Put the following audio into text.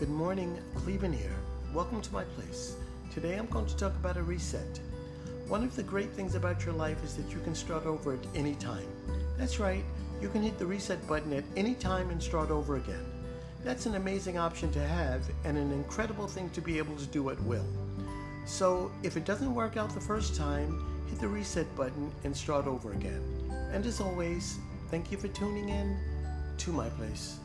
Good morning, Clevin here. Welcome to my place. Today I'm going to talk about a reset. One of the great things about your life is that you can start over at any time. That's right, you can hit the reset button at any time and start over again. That's an amazing option to have and an incredible thing to be able to do at will. So, if it doesn't work out the first time, hit the reset button and start over again. And as always, thank you for tuning in to my place.